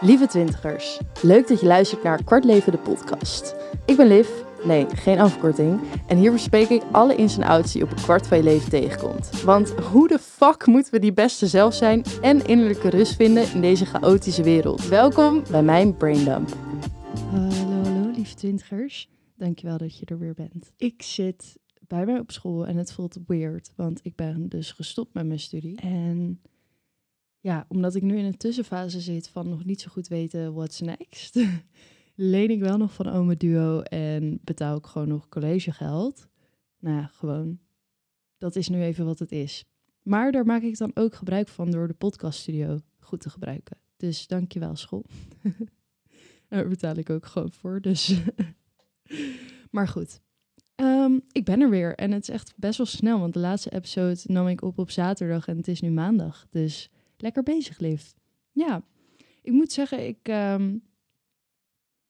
Lieve twintigers, leuk dat je luistert naar Kwart Leven de podcast. Ik ben Liv, nee, geen afkorting. En hier bespreek ik alle ins en outs die op een kwart van je leven tegenkomt. Want hoe de fuck moeten we die beste zelf zijn en innerlijke rust vinden in deze chaotische wereld? Welkom bij mijn Braindump. Hallo, hallo lieve twintigers. Dankjewel dat je er weer bent. Ik zit bij mij op school en het voelt weird, want ik ben dus gestopt met mijn studie. En ja, omdat ik nu in een tussenfase zit van nog niet zo goed weten what's next, leen ik wel nog van Ome Duo en betaal ik gewoon nog collegegeld. Nou ja, gewoon. Dat is nu even wat het is. Maar daar maak ik dan ook gebruik van door de podcaststudio goed te gebruiken. Dus dankjewel school. daar betaal ik ook gewoon voor, dus... maar goed, Ehm, ik ben er weer en het is echt best wel snel, want de laatste episode nam ik op op zaterdag en het is nu maandag. Dus lekker bezig, Liv. Ja, ik moet zeggen, ik ehm,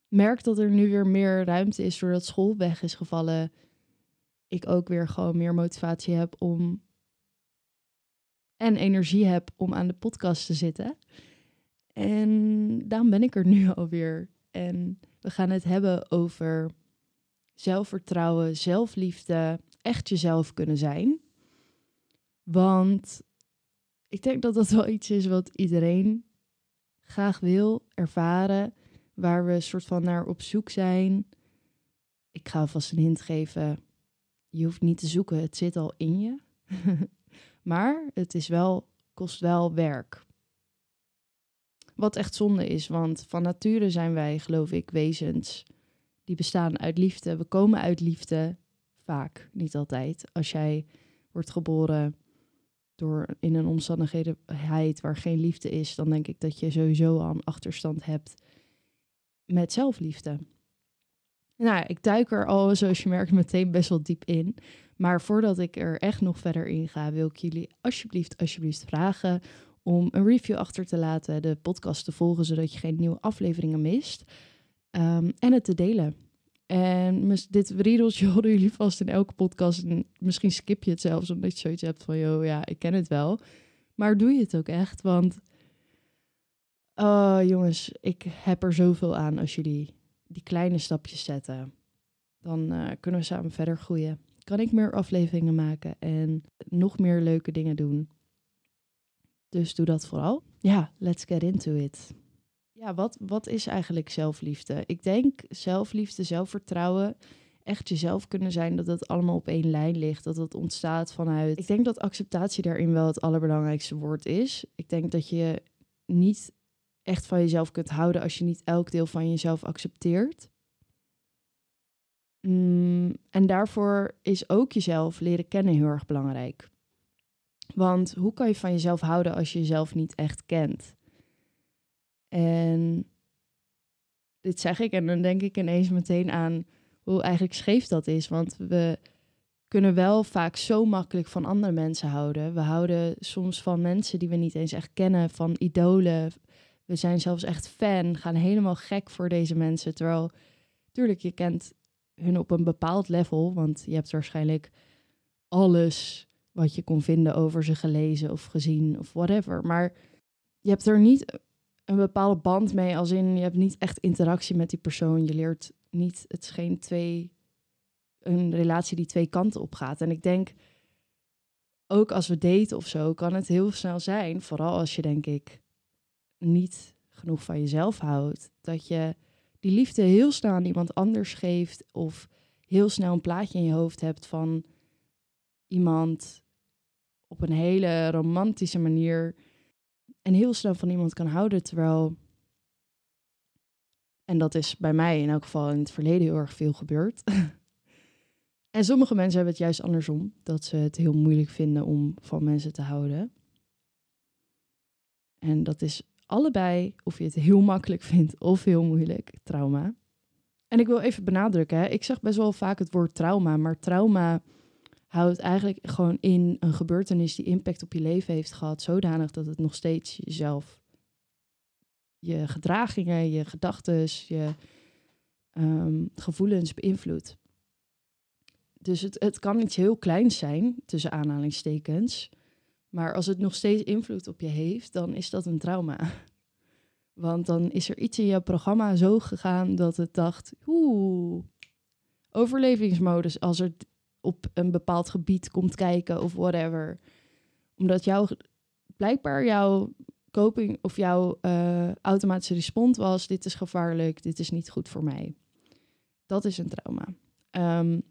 merk dat er nu weer meer ruimte is doordat school weg is gevallen. Ik ook weer gewoon meer motivatie heb om en energie heb om aan de podcast te zitten. En daarom ben ik er nu alweer. En we gaan het hebben over zelfvertrouwen, zelfliefde, echt jezelf kunnen zijn. Want ik denk dat dat wel iets is wat iedereen graag wil ervaren, waar we soort van naar op zoek zijn. Ik ga alvast een hint geven. Je hoeft niet te zoeken, het zit al in je. maar het is wel, kost wel werk. Wat echt zonde is, want van nature zijn wij, geloof ik, wezens die bestaan uit liefde. We komen uit liefde, vaak, niet altijd. Als jij wordt geboren door in een omstandigheid waar geen liefde is, dan denk ik dat je sowieso al een achterstand hebt met zelfliefde. Nou, ik duik er al, zoals je merkt, meteen best wel diep in. Maar voordat ik er echt nog verder in ga, wil ik jullie alsjeblieft, alsjeblieft vragen om een review achter te laten, de podcast te volgen, zodat je geen nieuwe afleveringen mist. Ehm, en het te delen. En dit riedeltje horen jullie vast in elke podcast. En misschien skip je het zelfs omdat je zoiets hebt van... joh, ja, ik ken het wel. Maar doe je het ook echt? Want... Oh, jongens, ik heb er zoveel aan als jullie die kleine stapjes zetten. Dan uh, kunnen we samen verder groeien. Kan ik meer afleveringen maken en nog meer leuke dingen doen. Dus doe dat vooral. Ja, let's get into it. Ja, wat, wat is eigenlijk zelfliefde? Ik denk zelfliefde, zelfvertrouwen, echt jezelf kunnen zijn, dat het allemaal op één lijn ligt. Dat het ontstaat vanuit. Ik denk dat acceptatie daarin wel het allerbelangrijkste woord is. Ik denk dat je niet echt van jezelf kunt houden als je niet elk deel van jezelf accepteert. Mm, en daarvoor is ook jezelf leren kennen heel erg belangrijk. Want hoe kan je van jezelf houden als je jezelf niet echt kent? En dit zeg ik en dan denk ik ineens meteen aan hoe eigenlijk scheef dat is. Want we kunnen wel vaak zo makkelijk van andere mensen houden. We houden soms van mensen die we niet eens echt kennen, van idolen. We zijn zelfs echt fan, gaan helemaal gek voor deze mensen. Terwijl, tuurlijk, je kent hun op een bepaald level, want je hebt waarschijnlijk alles wat je kon vinden over ze gelezen of gezien of whatever. Maar je hebt er niet een bepaalde band mee, als in je hebt niet echt interactie met die persoon. Je leert niet, het is geen twee, een relatie die twee kanten op gaat. En ik denk, ook als we daten of zo, kan het heel snel zijn, vooral als je denk ik niet genoeg van jezelf houdt, dat je die liefde heel snel aan iemand anders geeft of heel snel een plaatje in je hoofd hebt van iemand op een hele romantische manier en heel snel van iemand kan houden. Terwijl, en dat is bij mij in elk geval in het verleden heel erg veel gebeurd. en sommige mensen hebben het juist andersom, dat ze het heel moeilijk vinden om van mensen te houden. En dat is allebei, of je het heel makkelijk vindt of heel moeilijk, trauma. En ik wil even benadrukken, hè, ik zeg best wel vaak het woord trauma, maar trauma houdt eigenlijk gewoon in een gebeurtenis die impact op je leven heeft gehad, zodanig dat het nog steeds jezelf, je gedragingen, je gedachten, je ehm, gevoelens beïnvloedt. Dus het, het kan iets heel kleins zijn, tussen aanhalingstekens. Maar als het nog steeds invloed op je heeft, dan is dat een trauma. Want dan is er iets in jouw programma zo gegaan dat het dacht, oeh, overlevingsmodus als er op een bepaald gebied komt kijken of whatever. Omdat jouw, blijkbaar jouw coping of jouw uh, automatische respons was, dit is gevaarlijk, dit is niet goed voor mij. Dat is een trauma. Um,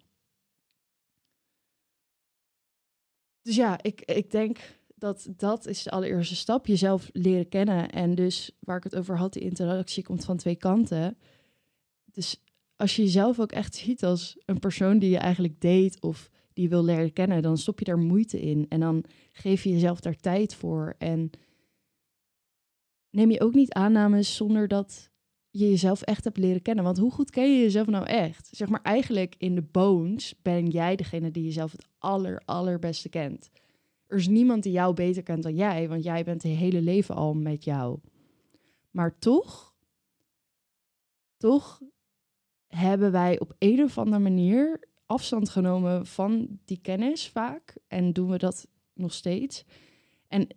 dus ja, ik, ik denk dat dat is de allereerste stap. Jezelf leren kennen. En dus waar ik het over had, die interactie komt van twee kanten. Dus als je jezelf ook echt ziet als een persoon die je eigenlijk date of die wil leren kennen, dan stop je daar moeite in. En dan geef je jezelf daar tijd voor. En neem je ook niet aannames zonder dat je jezelf echt hebt leren kennen. Want hoe goed ken je jezelf nou echt? Zeg maar eigenlijk in de bones ben jij degene die jezelf het aller, allerbeste kent. Er is niemand die jou beter kent dan jij, want jij bent het hele leven al met jou. Maar toch, toch hebben wij op een of andere manier afstand genomen van die kennis vaak. En doen we dat nog steeds. En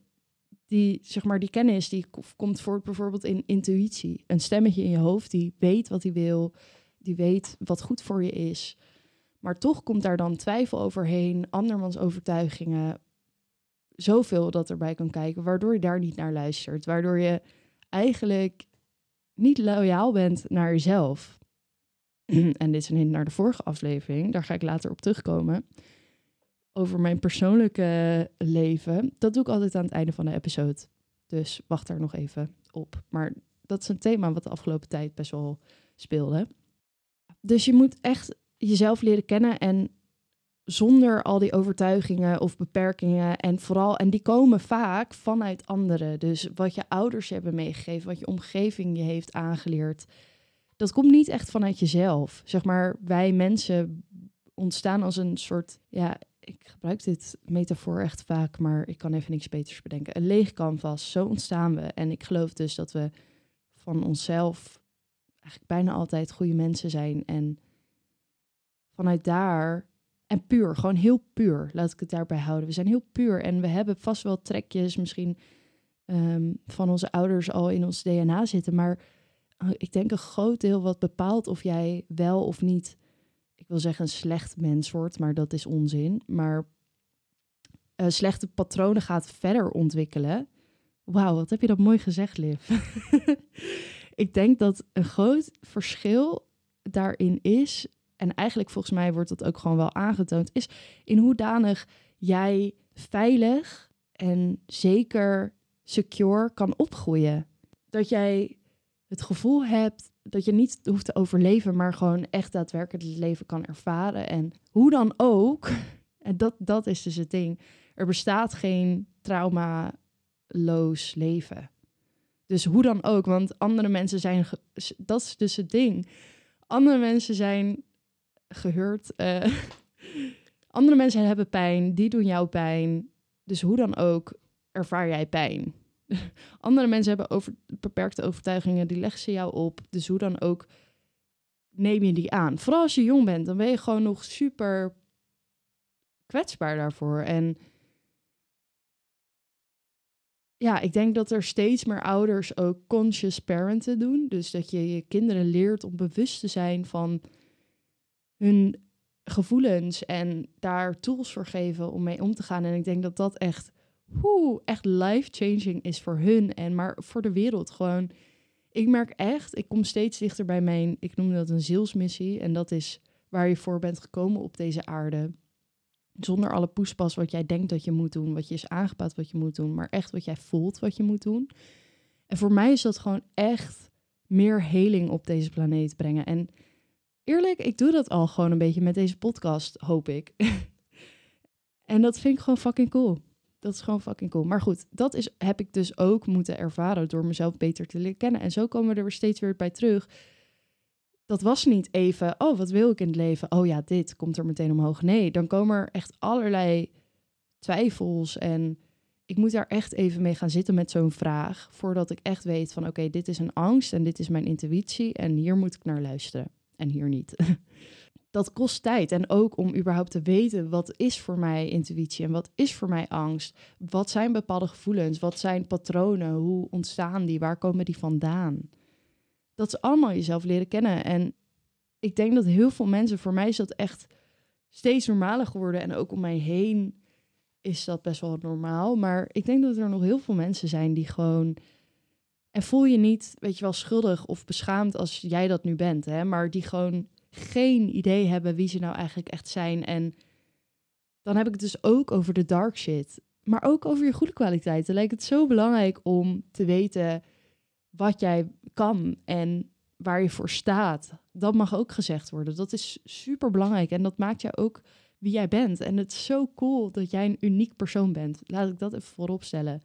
die, zeg maar, die kennis die komt voort bijvoorbeeld in intuïtie. Een stemmetje in je hoofd die weet wat hij wil, die weet wat goed voor je is. Maar toch komt daar dan twijfel overheen, andermans overtuigingen, zoveel dat erbij kan kijken, waardoor je daar niet naar luistert. Waardoor je eigenlijk niet loyaal bent naar jezelf. en dit is een hint naar de vorige aflevering, daar ga ik later op terugkomen. Over mijn persoonlijke leven. Dat doe ik altijd aan het einde van de episode. Dus wacht daar nog even op. Maar dat is een thema wat de afgelopen tijd best wel speelde. Dus je moet echt jezelf leren kennen en zonder al die overtuigingen of beperkingen. En vooral, en die komen vaak vanuit anderen. Dus wat je ouders hebben meegegeven, wat je omgeving je heeft aangeleerd. Dat komt niet echt vanuit jezelf. Zeg maar, wij mensen ontstaan als een soort, ja, ik gebruik dit metafoor echt vaak, maar ik kan even niks beters bedenken. Een leeg canvas, zo ontstaan we. En ik geloof dus dat we van onszelf eigenlijk bijna altijd goede mensen zijn. En vanuit daar en puur, gewoon heel puur, laat ik het daarbij houden. We zijn heel puur en we hebben vast wel trekjes misschien um, van onze ouders al in ons DNA zitten. Maar ik denk een groot deel wat bepaalt of jij wel of niet, ik wil zeggen een slecht mens wordt, maar dat is onzin. Maar uh, slechte patronen gaat verder ontwikkelen. Wauw, wat heb je dat mooi gezegd, Liv. ik denk dat een groot verschil daarin is en eigenlijk volgens mij wordt dat ook gewoon wel aangetoond, is in hoedanig jij veilig en zeker secure kan opgroeien. Dat jij het gevoel hebt dat je niet hoeft te overleven, maar gewoon echt daadwerkelijk het leven kan ervaren. En hoe dan ook, en dat, dat is dus het ding, er bestaat geen traumaloos leven. Dus hoe dan ook, want andere mensen zijn, dat is dus het ding. Andere mensen zijn gehoord. Uh, andere mensen hebben pijn, die doen jou pijn. Dus hoe dan ook ervaar jij pijn. andere mensen hebben over, beperkte overtuigingen, die leggen ze jou op. Dus hoe dan ook neem je die aan. Vooral als je jong bent, dan ben je gewoon nog super kwetsbaar daarvoor. En ja, ik denk dat er steeds meer ouders ook conscious parenten doen. Dus dat je je kinderen leert om bewust te zijn van hun gevoelens en daar tools voor geven om mee om te gaan. En ik denk dat dat echt, hoe echt life-changing is voor hun en maar voor de wereld gewoon. Ik merk echt, ik kom steeds dichter bij mijn, ik noem dat een zielsmissie. En dat is waar je voor bent gekomen op deze aarde. Zonder alle poespas wat jij denkt dat je moet doen, wat je is aangepast wat je moet doen, maar echt wat jij voelt wat je moet doen. En voor mij is dat gewoon echt meer heling op deze planeet brengen. En eerlijk, ik doe dat al gewoon een beetje met deze podcast, hoop ik. en dat vind ik gewoon fucking cool. Dat is gewoon fucking cool. Maar goed, dat is, heb ik dus ook moeten ervaren door mezelf beter te leren kennen. En zo komen we er steeds weer bij terug. Dat was niet even, oh, wat wil ik in het leven? Oh ja, dit komt er meteen omhoog. Nee, dan komen er echt allerlei twijfels en ik moet daar echt even mee gaan zitten met zo'n vraag, voordat ik echt weet van oké, dit is een angst en dit is mijn intuïtie en hier moet ik naar luisteren en hier niet. dat kost tijd. En ook om überhaupt te weten wat is voor mij intuïtie en wat is voor mij angst. Wat zijn bepaalde gevoelens? Wat zijn patronen? Hoe ontstaan die? Waar komen die vandaan? Dat is allemaal jezelf leren kennen. En ik denk dat heel veel mensen, voor mij is dat echt steeds normaler geworden. En ook om mij heen is dat best wel normaal. Maar ik denk dat er nog heel veel mensen zijn die gewoon. En voel je niet, weet je wel, schuldig of beschaamd als jij dat nu bent, hè? Maar die gewoon geen idee hebben wie ze nou eigenlijk echt zijn. En dan heb ik het dus ook over de dark shit. Maar ook over je goede kwaliteiten. Lijkt het zo belangrijk om te weten wat jij kan en waar je voor staat. Dat mag ook gezegd worden. Dat is super belangrijk en dat maakt jou ook wie jij bent. En het is zo cool dat jij een uniek persoon bent. Laat ik dat even voorop stellen.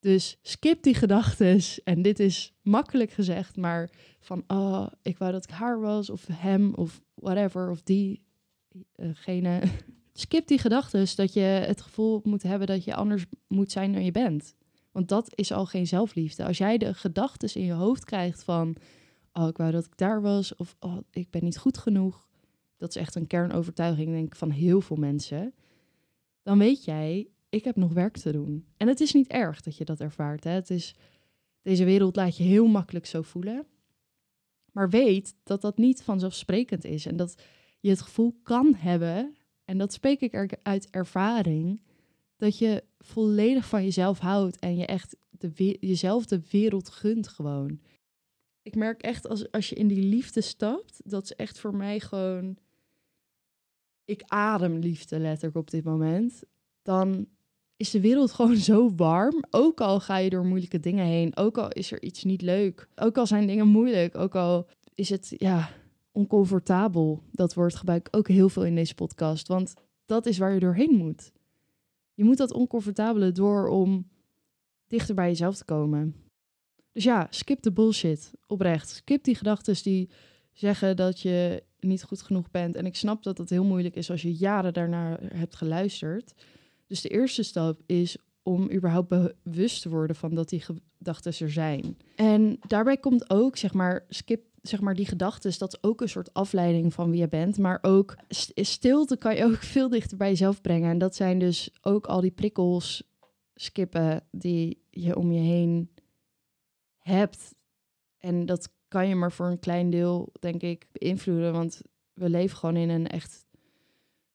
Dus skip die gedachten. En dit is makkelijk gezegd, maar van oh, ik wou dat ik haar was, of hem, of whatever, of diegene. Uh, skip die gedachten dat je het gevoel moet hebben dat je anders moet zijn dan je bent. Want dat is al geen zelfliefde. Als jij de gedachten in je hoofd krijgt van oh, ik wou dat ik daar was, of oh, ik ben niet goed genoeg. Dat is echt een kernovertuiging, denk ik, van heel veel mensen. Dan weet jij, ik heb nog werk te doen. En het is niet erg dat je dat ervaart. Hè? Het is, deze wereld laat je heel makkelijk zo voelen. Maar weet dat dat niet vanzelfsprekend is. En dat je het gevoel kan hebben, en dat spreek ik er uit ervaring, dat je volledig van jezelf houdt en je echt de, jezelf de wereld gunt gewoon. Ik merk echt als, als je in die liefde stapt, dat is echt voor mij gewoon. Ik adem liefde letterlijk op dit moment. Dan is de wereld gewoon zo warm. Ook al ga je door moeilijke dingen heen. Ook al is er iets niet leuk. Ook al zijn dingen moeilijk. Ook al is het ja, oncomfortabel. Dat woord gebruik ik ook heel veel in deze podcast. Want dat is waar je doorheen moet. Je moet dat oncomfortabele door om dichter bij jezelf te komen. Dus ja, skip de bullshit. Oprecht. Skip die gedachten die zeggen dat je niet goed genoeg bent. En ik snap dat het heel moeilijk is als je jaren daarnaar hebt geluisterd. Dus de eerste stap is om überhaupt bewust te worden van dat die gedachten er zijn. En daarbij komt ook, zeg maar, skip zeg maar die gedachten, dat is ook een soort afleiding van wie je bent. Maar ook stilte kan je ook veel dichter bij jezelf brengen. En dat zijn dus ook al die prikkels skippen die je om je heen hebt. En dat kan je maar voor een klein deel, denk ik, beïnvloeden. Want we leven gewoon in een echt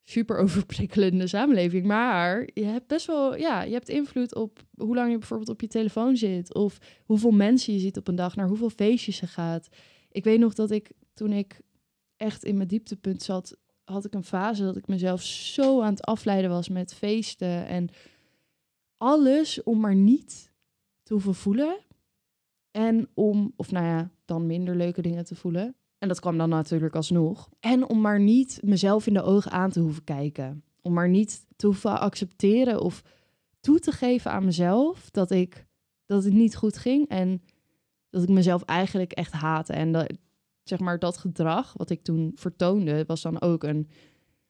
super overprikkelende samenleving. Maar je hebt best wel, ja, je hebt invloed op hoe lang je bijvoorbeeld op je telefoon zit. Of hoeveel mensen je ziet op een dag, naar hoeveel feestjes je gaat. Ik weet nog dat ik toen ik echt in mijn dieptepunt zat, had ik een fase dat ik mezelf zo aan het afleiden was met feesten en alles om maar niet te hoeven voelen. En om, of nou ja, dan minder leuke dingen te voelen. En dat kwam dan natuurlijk alsnog. En om maar niet mezelf in de ogen aan te hoeven kijken. Om maar niet te hoeven accepteren of toe te geven aan mezelf dat ik dat het niet goed ging en dat ik mezelf eigenlijk echt haatte. En dat, zeg maar, dat gedrag wat ik toen vertoonde, was dan ook een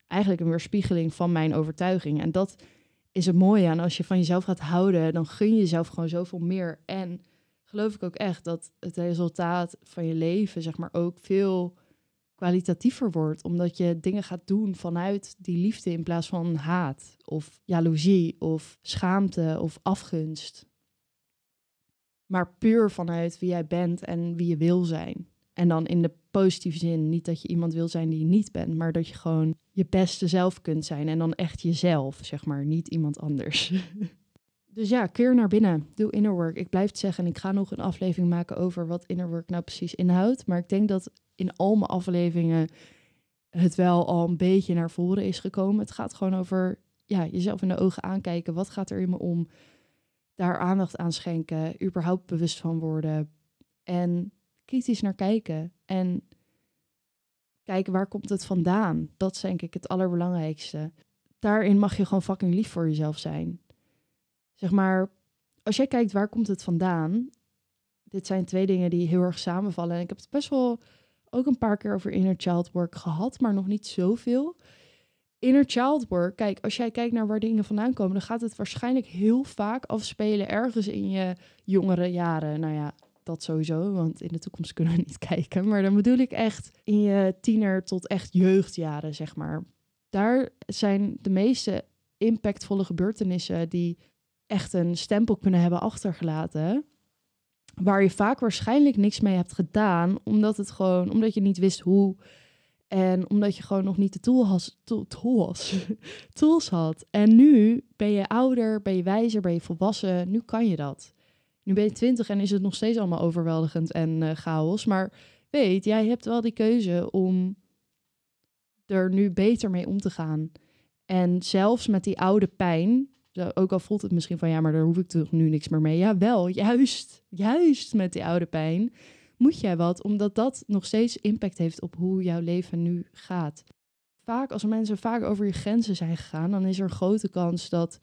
eigenlijk een weerspiegeling van mijn overtuiging. En dat is het mooie aan als je van jezelf gaat houden, dan gun je jezelf gewoon zoveel meer. En geloof ik ook echt dat het resultaat van je leven, zeg maar, ook veel kwalitatiever wordt. Omdat je dingen gaat doen vanuit die liefde in plaats van haat of jaloezie of schaamte of afgunst. Maar puur vanuit wie jij bent en wie je wil zijn. En dan in de positieve zin, niet dat je iemand wil zijn die je niet bent, maar dat je gewoon je beste zelf kunt zijn. En dan echt jezelf, zeg maar, niet iemand anders. Dus ja, keer naar binnen. Doe inner work. Ik blijf het zeggen. Ik ga nog een aflevering maken over wat inner work nou precies inhoudt. Maar ik denk dat in al mijn afleveringen het wel al een beetje naar voren is gekomen. Het gaat gewoon over ja, jezelf in de ogen aankijken. Wat gaat er in me om? Daar aandacht aan schenken. Überhaupt bewust van worden. En kritisch naar kijken. En kijken waar komt het vandaan. Dat is denk ik het allerbelangrijkste. Daarin mag je gewoon fucking lief voor jezelf zijn zeg maar, als jij kijkt waar komt het vandaan, dit zijn twee dingen die heel erg samenvallen. En ik heb het best wel ook een paar keer over inner child work gehad, maar nog niet zoveel. Inner child work, kijk, als jij kijkt naar waar dingen vandaan komen, dan gaat het waarschijnlijk heel vaak afspelen ergens in je jongere jaren. Nou ja, dat sowieso, want in de toekomst kunnen we niet kijken. Maar dan bedoel ik echt in je tiener tot echt jeugdjaren, zeg maar. Daar zijn de meeste impactvolle gebeurtenissen die echt een stempel kunnen hebben achtergelaten. Waar je vaak waarschijnlijk niks mee hebt gedaan, omdat het gewoon, omdat je niet wist hoe. En omdat je gewoon nog niet de tool has, tool, tools, tools had. En nu ben je ouder, ben je wijzer, ben je volwassen. Nu kan je dat. Nu ben je twintig en is het nog steeds allemaal overweldigend en uh, chaos. Maar weet, jij hebt wel die keuze om er nu beter mee om te gaan. En zelfs met die oude pijn, ook al voelt het misschien van ja, maar daar hoef ik toch nu niks meer mee. Ja, wel, juist, juist met die oude pijn moet jij wat, omdat dat nog steeds impact heeft op hoe jouw leven nu gaat. Vaak als mensen vaak over je grenzen zijn gegaan, dan is er een grote kans dat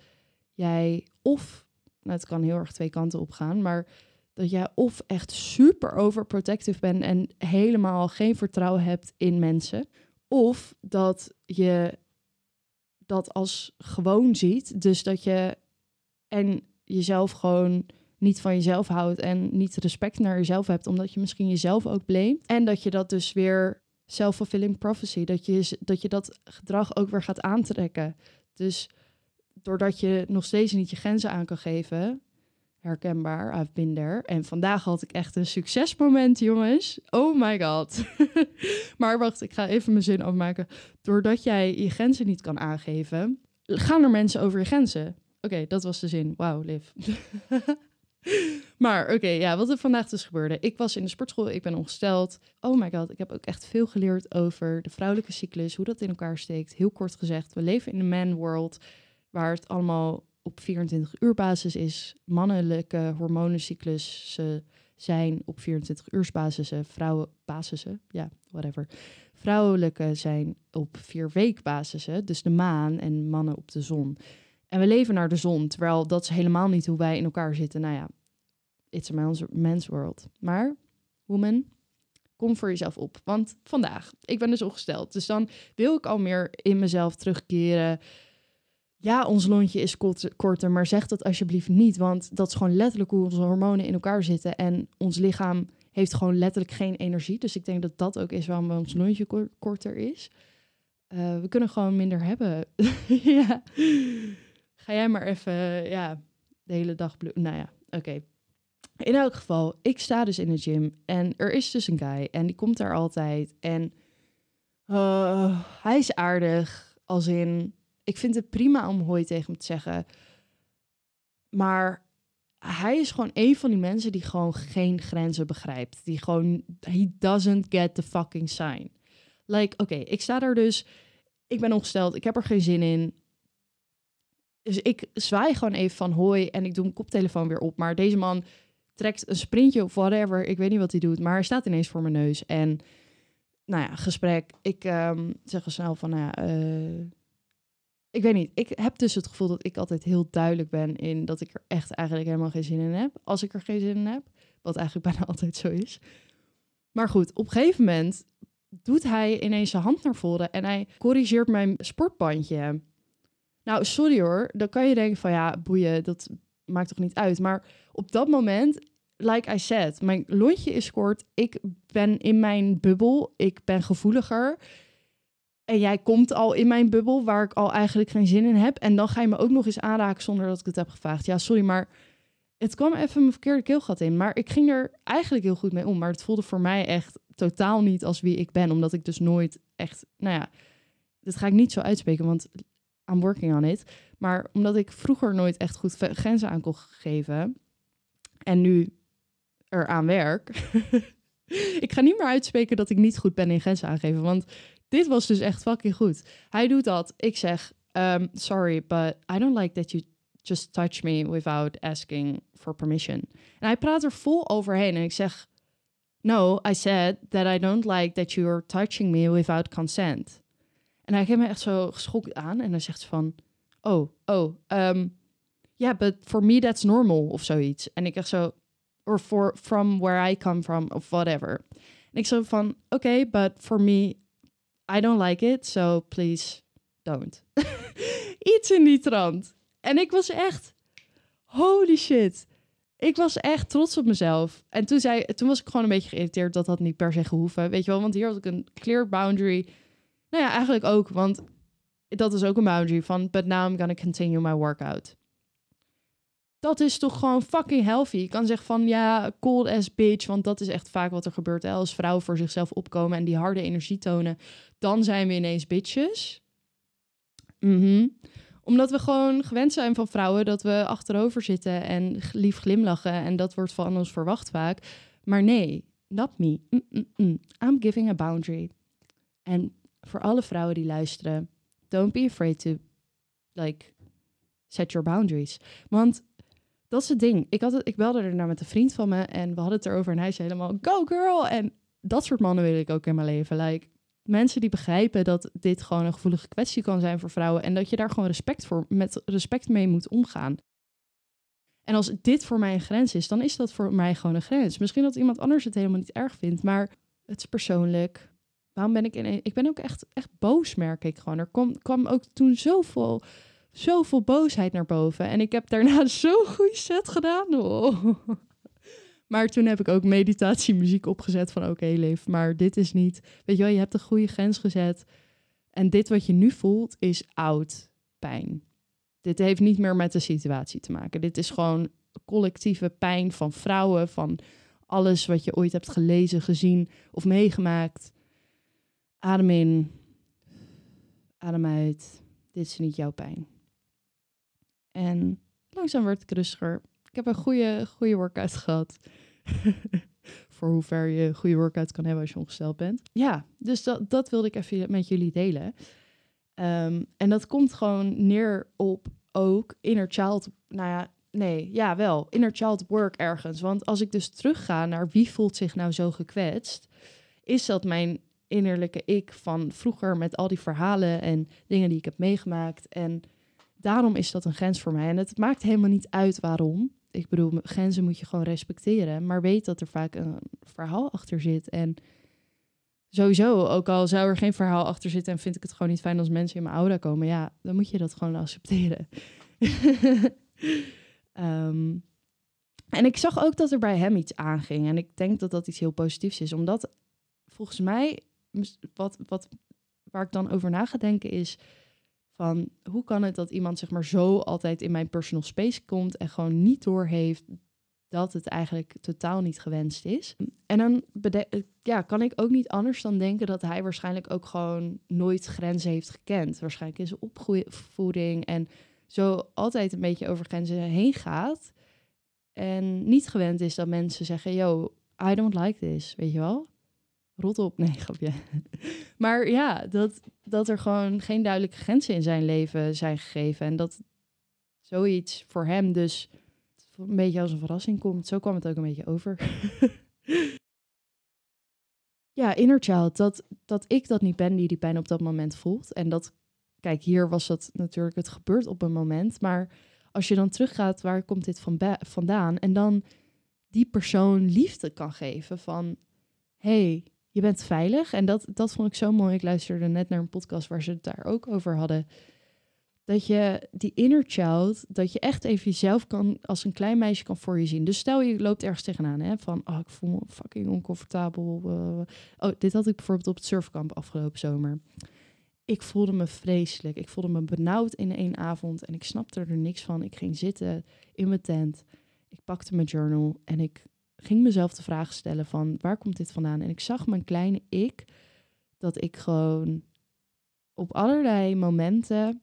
jij of, nou het kan heel erg twee kanten op gaan, maar dat jij of echt super overprotective bent en helemaal geen vertrouwen hebt in mensen, of dat je dat als gewoon ziet. Dus dat je en jezelf gewoon niet van jezelf houdt en niet respect naar jezelf hebt, omdat je misschien jezelf ook blamet. En dat je dat dus weer self-fulfilling prophecy, dat je, dat je dat gedrag ook weer gaat aantrekken. Dus doordat je nog steeds niet je grenzen aan kan geven, herkenbaar, I've. En vandaag had ik echt een succesmoment, jongens. Oh my god. maar wacht, ik ga even mijn zin afmaken. Doordat jij je grenzen niet kan aangeven, gaan er mensen over je grenzen. Oké, dat was de zin. Wauw, Liv. maar oké, ja, wat er vandaag dus gebeurde. Ik was in de sportschool, ik ben ongesteld. Oh my god, ik heb ook echt veel geleerd over de vrouwelijke cyclus, hoe dat in elkaar steekt. Heel kort gezegd, we leven in de man world, waar het allemaal op 24 uur basis is. Mannelijke hormonencyclussen zijn op 24 uur basis. Vrouwen basissen, ja, whatever. Vrouwelijke zijn op vier week basis. Dus de maan en mannen op de zon. En we leven naar de zon, terwijl dat is helemaal niet hoe wij in elkaar zitten. Nou ja, it's a man's world. Maar, woman, kom voor jezelf op. Want vandaag, ik ben dus ongesteld. Dus dan wil ik al meer in mezelf terugkeren ja, ons lontje is korter, maar zeg dat alsjeblieft niet. Want dat is gewoon letterlijk hoe onze hormonen in elkaar zitten. En ons lichaam heeft gewoon letterlijk geen energie. Dus ik denk dat dat ook is waarom ons lontje korter is. Uh, we kunnen gewoon minder hebben. ja. Ga jij maar even, ja, de hele dag... Nou ja, oké. In elk geval, ik sta dus in de gym en er is dus een guy en die komt daar altijd. En uh, hij is aardig, als in ik vind het prima om hooi tegen hem te zeggen. Maar hij is gewoon een van die mensen die gewoon geen grenzen begrijpt. Die gewoon, he doesn't get the fucking sign. Like, oké, ik sta daar dus, ik ben ongesteld, ik heb er geen zin in. Dus ik zwaai gewoon even van hoi en ik doe mijn koptelefoon weer op. Maar deze man trekt een sprintje of whatever, ik weet niet wat hij doet, maar hij staat ineens voor mijn neus. En, nou ja, gesprek. Ik um, zeg al snel van, nou ja, uh, ik weet niet. Ik heb dus het gevoel dat ik altijd heel duidelijk ben in dat ik er echt eigenlijk helemaal geen zin in heb. Als ik er geen zin in heb. Wat eigenlijk bijna altijd zo is. Maar goed, op een gegeven moment doet hij ineens zijn hand naar voren en hij corrigeert mijn sportbandje. Nou, sorry hoor. Dan kan je denken van ja, boeien, dat maakt toch niet uit. Maar op dat moment, like I said, mijn lontje is kort. Ik ben in mijn bubbel. Ik ben gevoeliger. En jij komt al in mijn bubbel waar ik al eigenlijk geen zin in heb. En dan ga je me ook nog eens aanraken zonder dat ik het heb gevraagd. Ja, sorry, maar het kwam even mijn verkeerde keelgat in. Maar ik ging er eigenlijk heel goed mee om. Maar het voelde voor mij echt totaal niet als wie ik ben. Omdat ik dus nooit echt, nou ja, dit ga ik niet zo uitspreken, want I'm working on it. Maar omdat ik vroeger nooit echt goed grenzen aan kon geven. En nu eraan werk. ik ga niet meer uitspreken dat ik niet goed ben in grenzen aangeven. Want dit was dus echt fucking goed. Hij doet dat. Ik zeg, um, sorry, but I don't like that you just touch me without asking for permission. En hij praat er vol overheen. En ik zeg, no, I said that I don't like that you're touching me without consent. En hij geeft me echt zo geschokt aan. En hij zegt van, oh, oh, um, yeah, but for me that's normal of zoiets. En ik echt zo, or for, from where I come from of whatever. En ik zo van, oké, but for me I don't like it, so please don't. Iets in die trant. En ik was echt, holy shit. ik was echt trots op mezelf. En toen, zei, toen was ik gewoon een beetje geïrriteerd dat dat niet per se gehoeven. Weet je wel, want hier had ik een clear boundary. Nou ja, eigenlijk ook, want dat is ook een boundary van... But now I'm gonna continue my workout. Dat is toch gewoon fucking healthy. Je kan zeggen van ja, cold as bitch. Want dat is echt vaak wat er gebeurt. Als vrouwen voor zichzelf opkomen en die harde energie tonen. Dan zijn we ineens bitches. Mhm omdat we gewoon gewend zijn van vrouwen dat we achterover zitten en lief glimlachen. En dat wordt van ons verwacht vaak. Maar nee, not me. Mm, mm, mm. I'm giving a boundary. En voor alle vrouwen die luisteren, don't be afraid to like set your boundaries. Want dat is het ding. Ik, had het, ik belde er naar met een vriend van me en we hadden het erover en hij zei helemaal go girl. En dat soort mannen wil ik ook in mijn leven. Like, mensen die begrijpen dat dit gewoon een gevoelige kwestie kan zijn voor vrouwen en dat je daar gewoon respect voor, met respect mee moet omgaan. En als dit voor mij een grens is, dan is dat voor mij gewoon een grens. Misschien dat iemand anders het helemaal niet erg vindt, maar het is persoonlijk. Waarom ben ik in Ik ben ook echt, echt boos, merk ik gewoon. Er kwam ook toen zoveel, zoveel boosheid naar boven. En ik heb daarna zo'n goede set gedaan. Oh. Maar toen heb ik ook meditatiemuziek opgezet van oké, okay, leef, maar dit is niet. Weet je wel, je hebt een goede grens gezet. En dit wat je nu voelt is oud pijn. Dit heeft niet meer met de situatie te maken. Dit is gewoon collectieve pijn van vrouwen, van alles wat je ooit hebt gelezen, gezien of meegemaakt. Adem in, adem uit. Dit is niet jouw pijn. En langzaam werd ik rustiger. Ik heb een goede, goede workout gehad. voor hoe ver je een goede workout kan hebben als je ongesteld bent. Ja, dus dat, dat wilde ik even met jullie delen. Ehm, en dat komt gewoon neer op ook inner child. Nou ja, nee, ja wel, inner child work ergens. Want als ik dus terugga naar wie voelt zich nou zo gekwetst, is dat mijn innerlijke ik van vroeger met al die verhalen en dingen die ik heb meegemaakt. En daarom is dat een grens voor mij. En het maakt helemaal niet uit waarom ik bedoel, grenzen moet je gewoon respecteren. Maar weet dat er vaak een verhaal achter zit. En sowieso, ook al zou er geen verhaal achter zitten en vind ik het gewoon niet fijn als mensen in mijn aura komen, ja, dan moet je dat gewoon accepteren. Ehm, en ik zag ook dat er bij hem iets aanging. En ik denk dat dat iets heel positiefs is, omdat volgens mij, wat, wat, waar ik dan over na ga denken is hoe kan het dat iemand zeg maar zo altijd in mijn personal space komt en gewoon niet doorheeft dat het eigenlijk totaal niet gewenst is. En dan ja, kan ik ook niet anders dan denken dat hij waarschijnlijk ook gewoon nooit grenzen heeft gekend. Waarschijnlijk in zijn opvoeding en zo altijd een beetje over grenzen heen gaat. En niet gewend is dat mensen zeggen, yo, I don't like this, weet je wel? Rot op. Nee, grapje. Maar ja, dat, dat er gewoon geen duidelijke grenzen in zijn leven zijn gegeven. En dat zoiets voor hem dus een beetje als een verrassing komt. Zo kwam het ook een beetje over. ja, inner child. Dat, dat ik dat niet ben die die pijn op dat moment voelt. En dat, kijk, hier was dat natuurlijk, het gebeurt op een moment. Maar als je dan teruggaat, waar komt dit van vandaan? En dan die persoon liefde kan geven van... hey, je bent veilig. En dat, dat vond ik zo mooi. Ik luisterde net naar een podcast waar ze het daar ook over hadden. Dat je die inner child, dat je echt even jezelf kan, als een klein meisje kan voor je zien. Dus stel je loopt ergens tegenaan, hè, van, oh, ik voel me fucking oncomfortabel. Oh, dit had ik bijvoorbeeld op het surfkamp afgelopen zomer. Ik voelde me vreselijk. Ik voelde me benauwd in één avond en ik snapte er niks van. Ik ging zitten in mijn tent. Ik pakte mijn journal en ik ging mezelf de vraag stellen van waar komt dit vandaan? En ik zag mijn kleine ik dat ik gewoon op allerlei momenten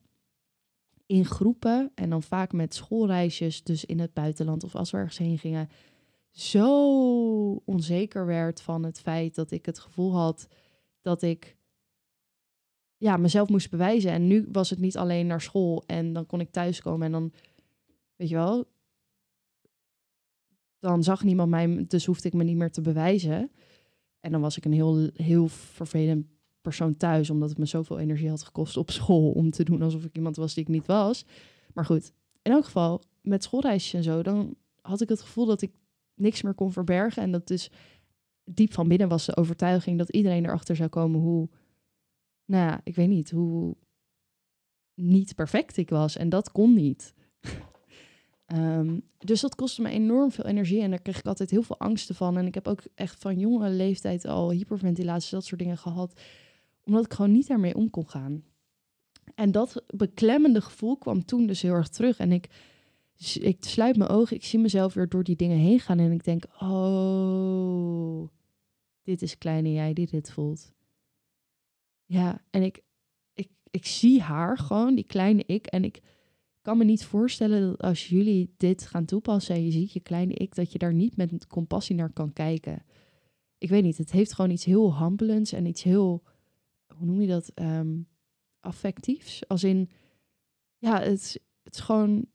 in groepen en dan vaak met schoolreisjes, dus in het buitenland of als we ergens heen gingen, zo onzeker werd van het feit dat ik het gevoel had dat ik ja, mezelf moest bewijzen. En nu was het niet alleen naar school en dan kon ik thuiskomen en dan, weet je wel, dan zag niemand mij, dus hoefde ik me niet meer te bewijzen. En dan was ik een heel, heel vervelend persoon thuis, omdat het me zoveel energie had gekost op school om te doen alsof ik iemand was die ik niet was. Maar goed, in elk geval, met schoolreisjes en zo, dan had ik het gevoel dat ik niks meer kon verbergen. En dat dus diep van binnen was de overtuiging dat iedereen erachter zou komen hoe, nou ja, ik weet niet, hoe niet perfect ik was. En dat kon niet. Ehm, dus dat kostte me enorm veel energie en daar kreeg ik altijd heel veel angsten van. En ik heb ook echt van jonge leeftijd al hyperventilatie, dat soort dingen gehad, omdat ik gewoon niet daarmee om kon gaan. En dat beklemmende gevoel kwam toen dus heel erg terug. En ik, ik sluit mijn ogen, ik zie mezelf weer door die dingen heen gaan en ik denk, oh, dit is kleine jij die dit voelt. Ja, en ik, ik, ik zie haar gewoon, die kleine ik, en ik kan me niet voorstellen dat als jullie dit gaan toepassen en je ziet je kleine ik, dat je daar niet met compassie naar kan kijken. Ik weet niet, het heeft gewoon iets heel hampelends en iets heel, hoe noem je dat, um, affectiefs. Als in, ja, het, het is gewoon,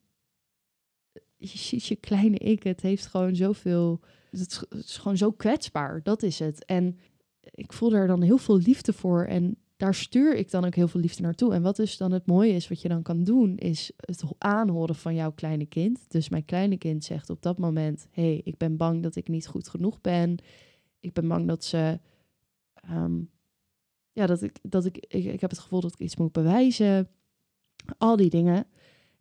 je ziet je kleine ik, het heeft gewoon zoveel, het is gewoon zo kwetsbaar, dat is het. En ik voel er dan heel veel liefde voor en daar stuur ik dan ook heel veel liefde naartoe. En wat dus dan het mooie is, wat je dan kan doen, is het aanhoren van jouw kleine kind. Dus mijn kleine kind zegt op dat moment: hey, ik ben bang dat ik niet goed genoeg ben. Ik ben bang dat ze. Ehm, ja, dat ik, dat ik, ik, ik heb het gevoel dat ik iets moet bewijzen. Al die dingen.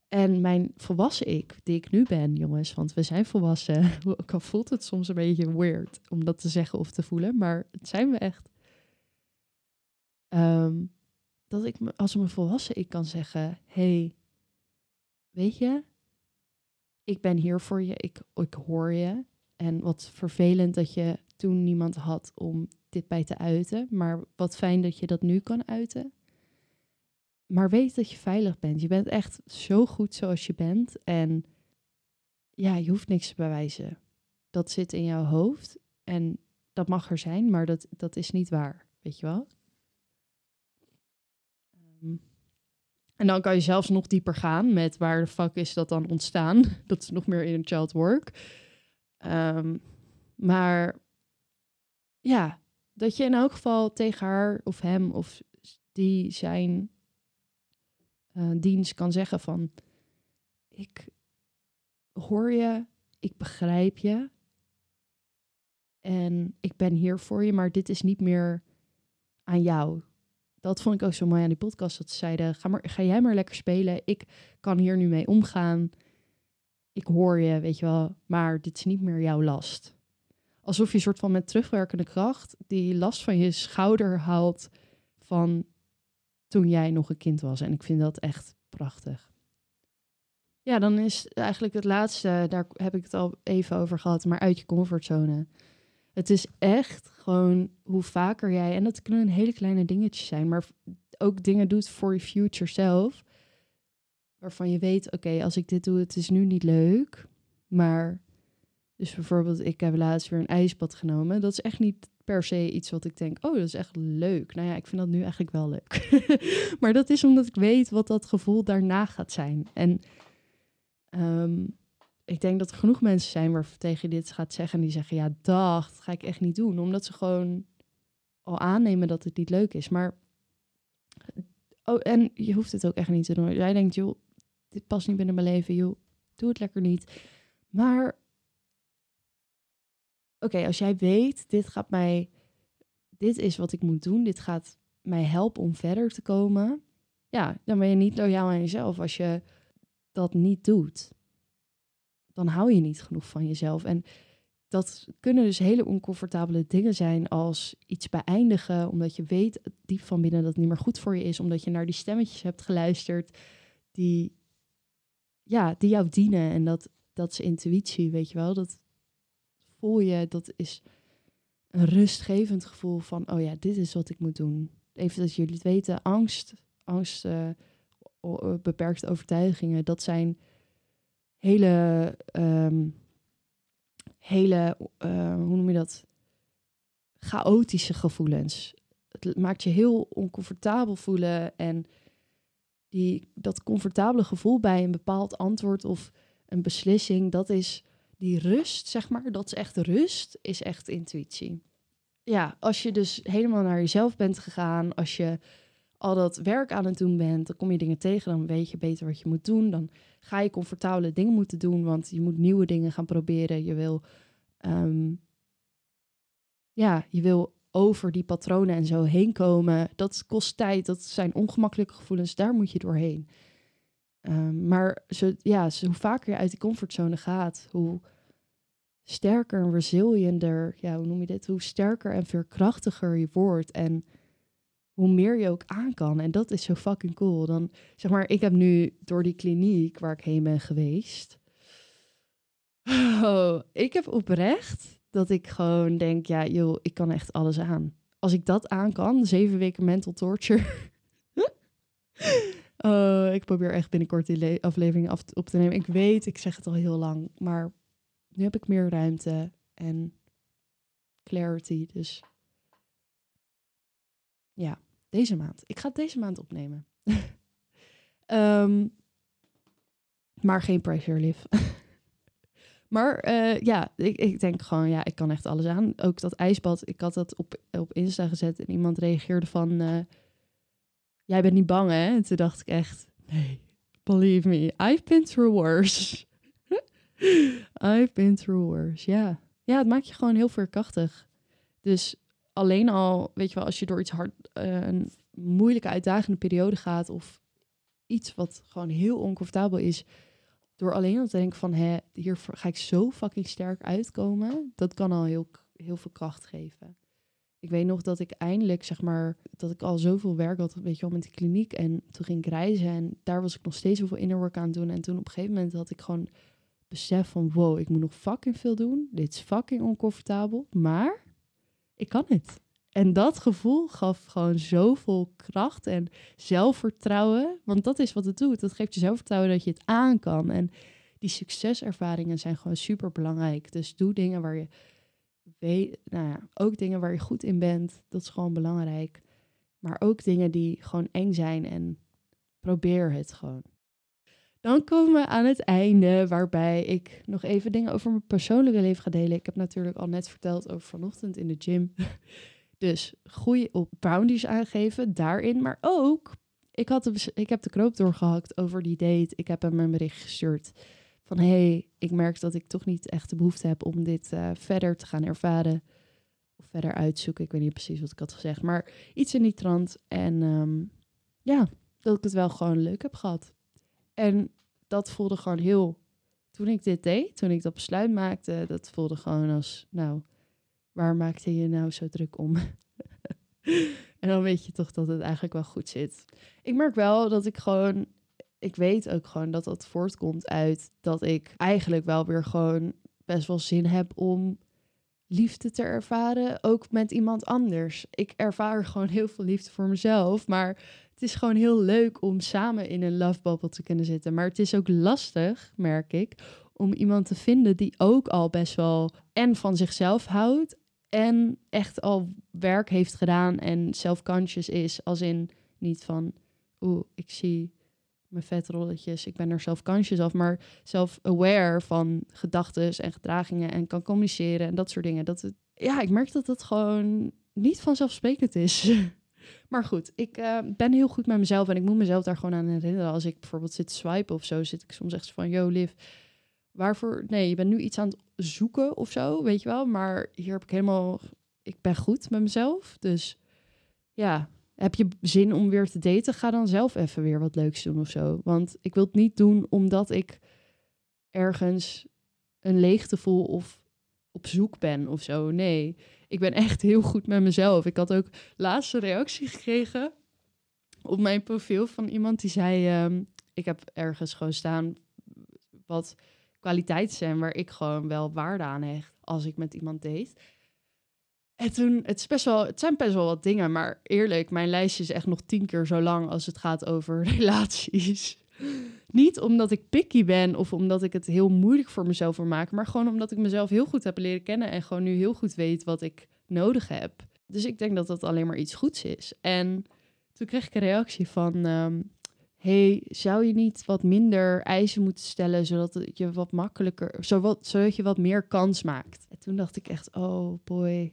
En mijn volwassen ik, die ik nu ben, jongens, want we zijn volwassen. Ook al voelt het soms een beetje weird om dat te zeggen of te voelen, maar het zijn we echt. Um, dat ik me, als een volwassen ik kan zeggen: hey, weet je, ik ben hier voor je, ik, ik hoor je. En wat vervelend dat je toen niemand had om dit bij te uiten. Maar wat fijn dat je dat nu kan uiten. Maar weet dat je veilig bent. Je bent echt zo goed zoals je bent. En ja, je hoeft niks te bewijzen. Dat zit in jouw hoofd. En dat mag er zijn, maar dat, dat is niet waar. Weet je wel? En dan kan je zelfs nog dieper gaan met waar de fuck is dat dan ontstaan. Dat is nog meer in child work. Um, maar ja, dat je in elk geval tegen haar of hem of die zijn uh, dienst kan zeggen van ik hoor je, ik begrijp je en ik ben hier voor je, maar dit is niet meer aan jou dat vond ik ook zo mooi aan die podcast. Dat ze zeiden, ga, maar, ga jij maar lekker spelen. Ik kan hier nu mee omgaan. Ik hoor je, weet je wel. Maar dit is niet meer jouw last. Alsof je soort van met terugwerkende kracht die last van je schouder haalt van toen jij nog een kind was. En ik vind dat echt prachtig. Ja, dan is eigenlijk het laatste, daar heb ik het al even over gehad, maar uit je comfortzone. Het is echt gewoon hoe vaker jij, en dat kunnen hele kleine dingetjes zijn, maar ook dingen doet voor je future zelf. Waarvan je weet, oké, als ik dit doe, het is nu niet leuk. Maar, dus bijvoorbeeld, ik heb laatst weer een ijsbad genomen. Dat is echt niet per se iets wat ik denk, oh, dat is echt leuk. Nou ja, ik vind dat nu eigenlijk wel leuk. maar dat is omdat ik weet wat dat gevoel daarna gaat zijn. En um, ik denk dat er genoeg mensen zijn waar tegen dit gaat zeggen en die zeggen, ja, dag, dat ga ik echt niet doen. Omdat ze gewoon al aannemen dat het niet leuk is. Maar, oh, en je hoeft het ook echt niet te doen. Jij denkt, joh, dit past niet binnen mijn leven, joh, doe het lekker niet. Maar, oké, als jij weet, dit gaat mij, dit is wat ik moet doen, dit gaat mij helpen om verder te komen. Ja, dan ben je niet loyaal aan jezelf als je dat niet doet dan hou je niet genoeg van jezelf. En dat kunnen dus hele oncomfortabele dingen zijn als iets beëindigen, omdat je weet diep van binnen dat het niet meer goed voor je is, omdat je naar die stemmetjes hebt geluisterd die, ja, die jou dienen. En dat, dat is intuïtie, weet je wel. Dat voel je, dat is een rustgevend gevoel van, oh ja, dit is wat ik moet doen. Even dat jullie het weten, angst, angst, uh, beperkte overtuigingen, dat zijn hele, um, hele uh, hoe noem je dat? Chaotische gevoelens. Het maakt je heel oncomfortabel voelen en die, dat comfortabele gevoel bij een bepaald antwoord of een beslissing, dat is die rust, zeg maar, dat is echt rust, is echt intuïtie. Ja, als je dus helemaal naar jezelf bent gegaan, als je al dat werk aan het doen bent, dan kom je dingen tegen, dan weet je beter wat je moet doen. Dan ga je comfortabele dingen moeten doen, want je moet nieuwe dingen gaan proberen. Je wil, um, ja, je wil over die patronen en zo heen komen. Dat kost tijd, dat zijn ongemakkelijke gevoelens, daar moet je doorheen. Ehm, maar zo, ja, zo, hoe vaker je uit die comfortzone gaat, hoe sterker en resilienter, ja, hoe noem je dit? Hoe sterker en veerkrachtiger je wordt en hoe meer je ook aan kan. En dat is zo fucking cool. Dan zeg maar, ik heb nu door die kliniek waar ik heen ben geweest. Oh, ik heb oprecht dat ik gewoon denk, ja, joh, ik kan echt alles aan. Als ik dat aan kan, zeven weken mental torture. oh, ik probeer echt binnenkort die aflevering af op te nemen. Ik weet, ik zeg het al heel lang, maar nu heb ik meer ruimte en clarity. Dus ja, deze maand. Ik ga het deze maand opnemen. um, maar geen pressure live. maar uh, ja, ik, ik denk gewoon, ja, ik kan echt alles aan. Ook dat ijsbad, ik had dat op, op Insta gezet en iemand reageerde van, uh, jij bent niet bang hè? En toen dacht ik echt, nee, believe me, I've been through worse. I've been through worse, ja. Ja, het maakt je gewoon heel veerkrachtig. Dus alleen al, weet je wel, als je door iets hard, uh, een moeilijke, uitdagende periode gaat of iets wat gewoon heel oncomfortabel is, door alleen al te denken van, hè, hier ga ik zo fucking sterk uitkomen, dat kan al heel, heel veel kracht geven. Ik weet nog dat ik eindelijk, zeg maar, dat ik al zoveel werk had, weet je wel, met de kliniek. En toen ging ik reizen en daar was ik nog steeds zoveel work aan doen. En toen op een gegeven moment had ik gewoon besef van, wow, ik moet nog fucking veel doen. Dit is fucking oncomfortabel, maar ik kan het. En dat gevoel gaf gewoon zoveel kracht en zelfvertrouwen. Want dat is wat het doet. Dat geeft je zelfvertrouwen dat je het aan kan. En die succeservaringen zijn gewoon super belangrijk. Dus doe dingen waar je weet, nou ja, ook dingen waar je goed in bent. Dat is gewoon belangrijk. Maar ook dingen die gewoon eng zijn en probeer het gewoon. Dan komen we aan het einde, waarbij ik nog even dingen over mijn persoonlijke leven ga delen. Ik heb natuurlijk al net verteld over vanochtend in de gym. Dus groei op boundaries aangeven daarin, maar ook, ik, had ik heb de knoop doorgehakt over die date. Ik heb hem een bericht gestuurd van, hey, ik merk dat ik toch niet echt de behoefte heb om dit uh, verder te gaan ervaren. Of verder uitzoeken, ik weet niet precies wat ik had gezegd, maar iets in die trant. En um, ja, dat ik het wel gewoon leuk heb gehad. En dat voelde gewoon heel. Toen ik dit deed, toen ik dat besluit maakte, dat voelde gewoon als, nou, waar maakte je nou zo druk om? en dan weet je toch dat het eigenlijk wel goed zit. Ik merk wel dat ik gewoon, ik weet ook gewoon dat dat voortkomt uit dat ik eigenlijk wel weer gewoon best wel zin heb om liefde te ervaren, ook met iemand anders. Ik ervaar gewoon heel veel liefde voor mezelf, maar het is gewoon heel leuk om samen in een love bubble te kunnen zitten. Maar het is ook lastig, merk ik, om iemand te vinden die ook al best wel en van zichzelf houdt en echt al werk heeft gedaan en self-conscious is, als in niet van, oeh, ik zie mijn vetrolletjes, ik ben er self-conscious af, maar self-aware van gedachten en gedragingen en kan communiceren en dat soort dingen. Dat het, ja, ik merk dat het gewoon niet vanzelfsprekend is. maar goed, ik uh, ben heel goed met mezelf en ik moet mezelf daar gewoon aan herinneren. Als ik bijvoorbeeld zit te swipen of zo, zit ik soms echt van, yo, Liv, waarvoor? Nee, je bent nu iets aan het zoeken of zo, weet je wel. Maar hier heb ik helemaal, ik ben goed met mezelf. Dus ja, heb je zin om weer te daten? Ga dan zelf even weer wat leuks doen of zo. Want ik wil het niet doen omdat ik ergens een leegte voel of op zoek ben of zo. Nee, ik ben echt heel goed met mezelf. Ik had ook laatste reactie gekregen op mijn profiel van iemand die zei: ehm, Ik heb ergens gewoon staan wat kwaliteiten zijn waar ik gewoon wel waarde aan hecht als ik met iemand date. En toen, het, is wel, het zijn best wel wat dingen, maar eerlijk, mijn lijstje is echt nog tien keer zo lang als het gaat over relaties. Niet omdat ik picky ben of omdat ik het heel moeilijk voor mezelf wil maken, maar gewoon omdat ik mezelf heel goed heb leren kennen en gewoon nu heel goed weet wat ik nodig heb. Dus ik denk dat dat alleen maar iets goeds is. En toen kreeg ik een reactie van, ehm, hey, zou je niet wat minder eisen moeten stellen, zodat je wat makkelijker, zodat, zodat je wat meer kans maakt? En toen dacht ik echt, oh boy,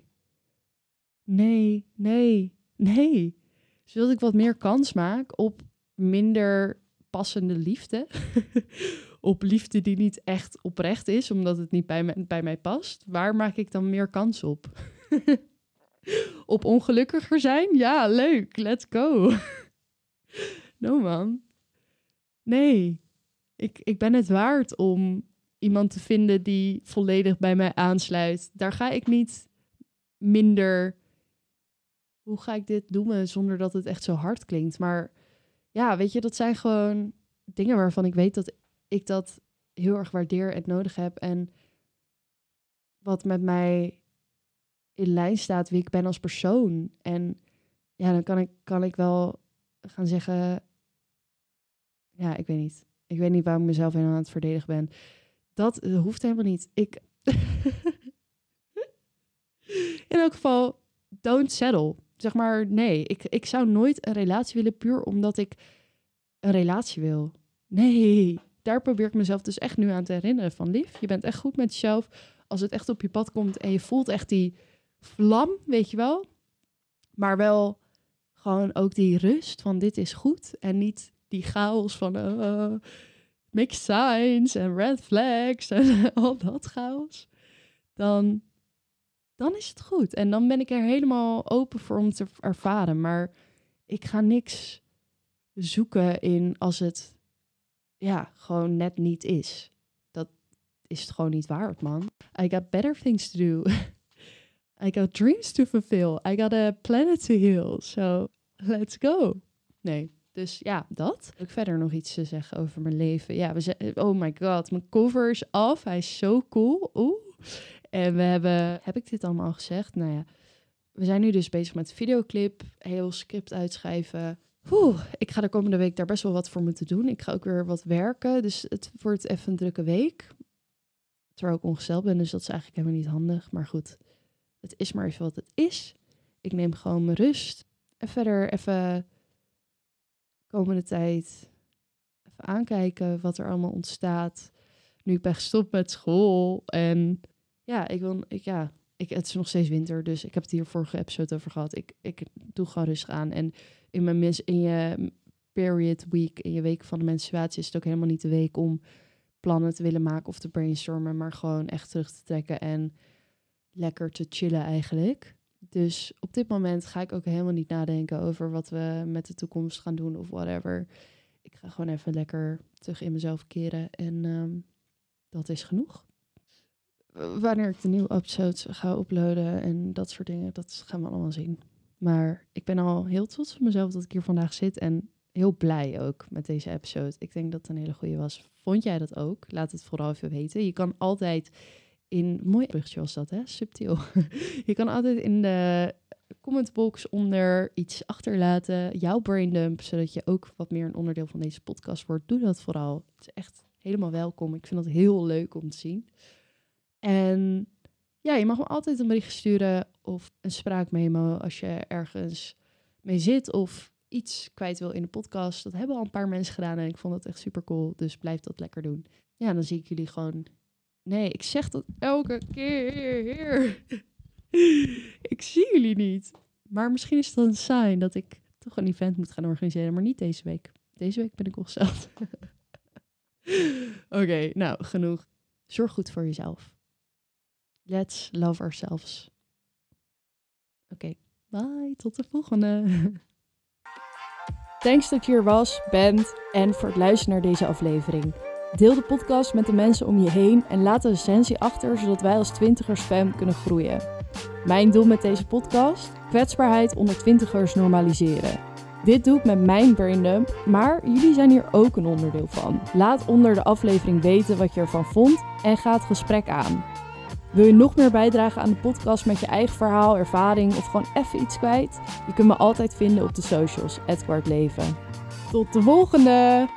nee, nee, nee. Zodat ik wat meer kans maak op minder passende liefde. op liefde die niet echt oprecht is, omdat het niet bij, bij mij past. Waar maak ik dan meer kans op? op ongelukkiger zijn? Ja, leuk, let's go. No man. nee, ik, ik ben het waard om iemand te vinden die volledig bij mij aansluit. Daar ga ik niet minder. Hoe ga ik dit doen zonder dat het echt zo hard klinkt? Maar ja, weet je, dat zijn gewoon dingen waarvan ik weet dat ik dat heel erg waardeer en nodig heb. En wat met mij in lijn staat, wie ik ben als persoon. En ja, dan kan ik, kan ik wel gaan zeggen. Ja, ik weet niet. Ik weet niet waarom ik mezelf helemaal aan het verdedigen ben. Dat hoeft helemaal niet. Ik. in elk geval, don't settle. Zeg maar, nee. Ik, ik zou nooit een relatie willen puur omdat ik een relatie wil. Nee, daar probeer ik mezelf dus echt nu aan te herinneren. Van lief, je bent echt goed met jezelf. Als het echt op je pad komt en je voelt echt die vlam, weet je wel. Maar wel gewoon ook die rust van dit is goed. En niet die chaos van uh, mixed signs en red flags en al dat chaos. Dan, dan is het goed. En dan ben ik er helemaal open voor om te ervaren. Maar ik ga niks zoeken in als het ja, gewoon net niet is. Dat is het gewoon niet waard, man. I got better things to do. I got dreams to fulfill. I got a planet to heal. So let's go. Nee, dus ja, dat. Ik verder nog iets te zeggen over mijn leven? Ja, we zijn, oh my god, mijn cover is af. Hij is zo cool. Oeh. En we hebben, heb ik dit allemaal al gezegd? Nou ja, we zijn nu dus bezig met de videoclip. Heel script uitschrijven. Oeh, ik ga de komende week daar best wel wat voor moeten doen. Ik ga ook weer wat werken. Dus het wordt even een drukke week. Terwijl ik ongesteld ben, dus dat is eigenlijk helemaal niet handig. Maar goed, het is maar even wat het is. Ik neem gewoon mijn rust. En verder even komende tijd even aankijken wat er allemaal ontstaat. Nu ik ben gestopt met school. En ja, ik wil, ik, ja, ik, het is nog steeds winter, dus ik heb het hier vorige episode over gehad. Ik, ik doe gewoon rustig aan. En in, mijn in je period week, in je week van de menstruatie, is het ook helemaal niet de week om plannen te willen maken of te brainstormen, maar gewoon echt terug te trekken en lekker te chillen eigenlijk. Dus op dit moment ga ik ook helemaal niet nadenken over wat we met de toekomst gaan doen of whatever. Ik ga gewoon even lekker terug in mezelf keren en ehm, dat is genoeg. Wanneer ik de nieuwe episodes ga uploaden en dat soort dingen, dat gaan we allemaal zien. Maar ik ben al heel trots op mezelf dat ik hier vandaag zit en heel blij ook met deze episode. Ik denk dat het een hele goede was. Vond jij dat ook? Laat het vooral even weten. Je kan altijd in... Mooi bruggetje was dat, hè? Subtiel. je kan altijd in de commentbox onder iets achterlaten. Jouw braindump, zodat je ook wat meer een onderdeel van deze podcast wordt. Doe dat vooral. Het is echt helemaal welkom. Ik vind het heel leuk om te zien. En ja, je mag me altijd een bericht sturen of een spraakmemo als je ergens mee zit of iets kwijt wil in de podcast. Dat hebben al een paar mensen gedaan en ik vond dat echt super cool. Dus blijf dat lekker doen. Ja, dan zie ik jullie gewoon. Nee, ik zeg dat elke keer. ik zie jullie niet. Maar misschien is het een sign dat ik toch een event moet gaan organiseren, maar niet deze week. Deze week ben ik ongesteld. Oké, nou genoeg. Zorg goed voor jezelf. Let's love ourselves. Oké, bye. Tot de volgende. Thanks dat je hier was, bent en voor het luisteren naar deze aflevering. Deel de podcast met de mensen om je heen en laat een recensie achter, zodat wij als twintigers fam kunnen groeien. Mijn doel met deze podcast? Kwetsbaarheid onder twintigers normaliseren. Dit doe ik met mijn braindump, maar jullie zijn hier ook een onderdeel van. Laat onder de aflevering weten wat je ervan vond en ga het gesprek aan. Wil je nog meer bijdragen aan de podcast met je eigen verhaal, ervaring of gewoon even iets kwijt? Je kunt me altijd vinden op de socials, Edward Leven. Tot de volgende!